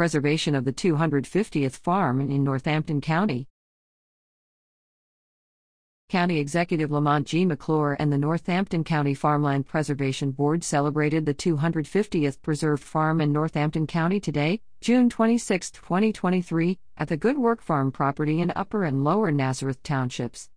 Preservation of the 250th Farm in Northampton County. County Executive Lamont G. McClure and the Northampton County Farmland Preservation Board celebrated the 250th preserved farm in Northampton County today, June 26, 2023, at the Good Work Farm property in Upper and Lower Nazareth Townships.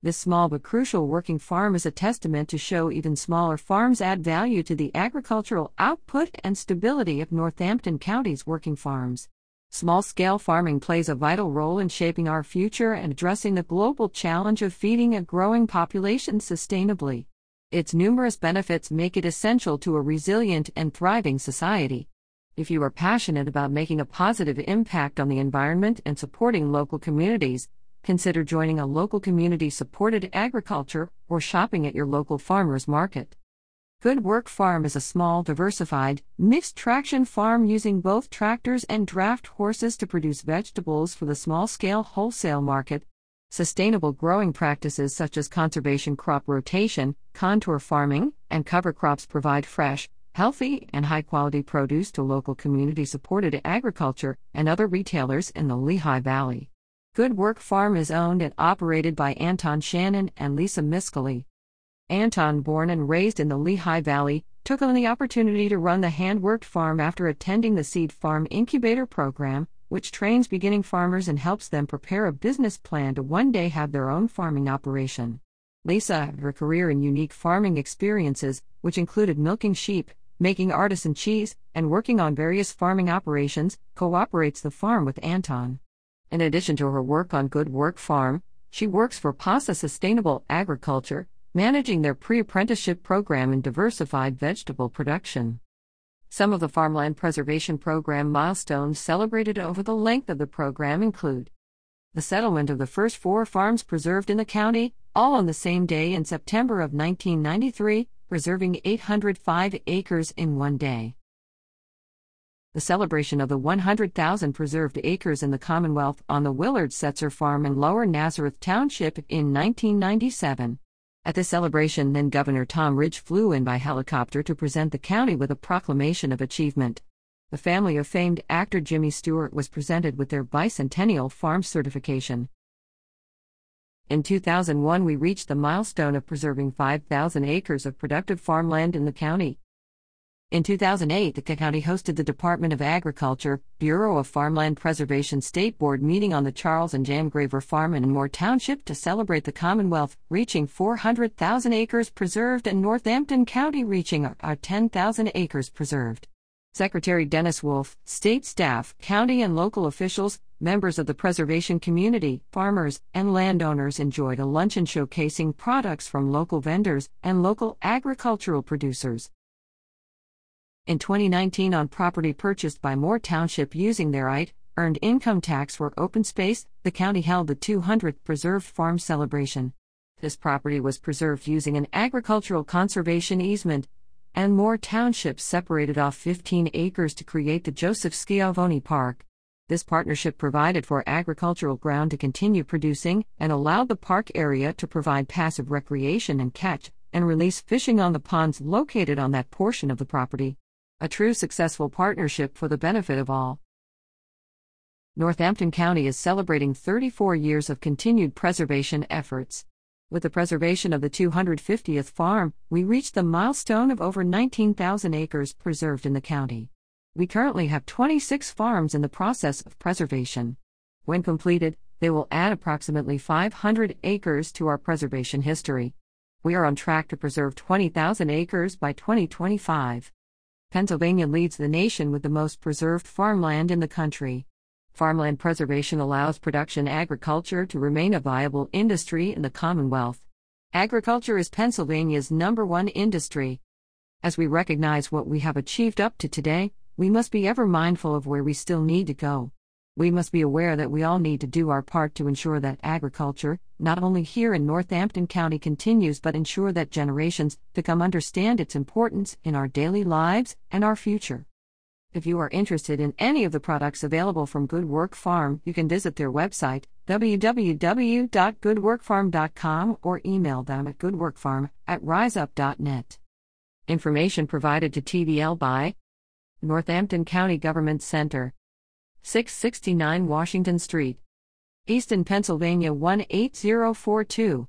This small but crucial working farm is a testament to show even smaller farms add value to the agricultural output and stability of Northampton County's working farms. Small scale farming plays a vital role in shaping our future and addressing the global challenge of feeding a growing population sustainably. Its numerous benefits make it essential to a resilient and thriving society. If you are passionate about making a positive impact on the environment and supporting local communities, consider joining a local community supported agriculture or shopping at your local farmers market. Good Work Farm is a small, diversified, mixed traction farm using both tractors and draft horses to produce vegetables for the small scale wholesale market. Sustainable growing practices such as conservation crop rotation, contour farming, and cover crops provide fresh, healthy, and high quality produce to local community supported agriculture and other retailers in the Lehigh Valley. Good Work Farm is owned and operated by Anton Shannon and Lisa Miscali. Anton, born and raised in the Lehigh Valley, took on the opportunity to run the hand-worked farm after attending the Seed Farm Incubator program, which trains beginning farmers and helps them prepare a business plan to one day have their own farming operation. Lisa, had her career in unique farming experiences, which included milking sheep, making artisan cheese, and working on various farming operations, cooperates the farm with Anton. In addition to her work on Good Work Farm, she works for PASA Sustainable Agriculture, managing their pre apprenticeship program in diversified vegetable production. Some of the Farmland Preservation Program milestones celebrated over the length of the program include the settlement of the first four farms preserved in the county, all on the same day in September of 1993, preserving 805 acres in one day the celebration of the 100,000 preserved acres in the Commonwealth on the Willard Setzer Farm in Lower Nazareth Township in 1997. At the celebration, then Governor Tom Ridge flew in by helicopter to present the county with a proclamation of achievement. The family of famed actor Jimmy Stewart was presented with their bicentennial farm certification. In 2001, we reached the milestone of preserving 5,000 acres of productive farmland in the county. In 2008, the county hosted the Department of Agriculture, Bureau of Farmland Preservation State Board meeting on the Charles and Jan Graver Farm in Moore Township to celebrate the Commonwealth reaching 400,000 acres preserved and Northampton County reaching our 10,000 acres preserved. Secretary Dennis Wolff, state staff, county and local officials, members of the preservation community, farmers, and landowners enjoyed a luncheon showcasing products from local vendors and local agricultural producers. In 2019, on property purchased by Moore Township using their IT earned income tax for open space, the county held the 200th preserved farm celebration. This property was preserved using an agricultural conservation easement, and Moore Township separated off 15 acres to create the Joseph Schiavone Park. This partnership provided for agricultural ground to continue producing and allowed the park area to provide passive recreation and catch and release fishing on the ponds located on that portion of the property a true successful partnership for the benefit of all. Northampton County is celebrating 34 years of continued preservation efforts. With the preservation of the 250th farm, we reached the milestone of over 19,000 acres preserved in the county. We currently have 26 farms in the process of preservation. When completed, they will add approximately 500 acres to our preservation history. We are on track to preserve 20,000 acres by 2025. Pennsylvania leads the nation with the most preserved farmland in the country. Farmland preservation allows production agriculture to remain a viable industry in the Commonwealth. Agriculture is Pennsylvania's number one industry. As we recognize what we have achieved up to today, we must be ever mindful of where we still need to go we must be aware that we all need to do our part to ensure that agriculture, not only here in Northampton County, continues but ensure that generations to come understand its importance in our daily lives and our future. If you are interested in any of the products available from Good Work Farm, you can visit their website, www.goodworkfarm.com, or email them at goodworkfarm at riseup.net. Information provided to TVL by Northampton County Government Center. 669 Washington Street, Easton, Pennsylvania 18042.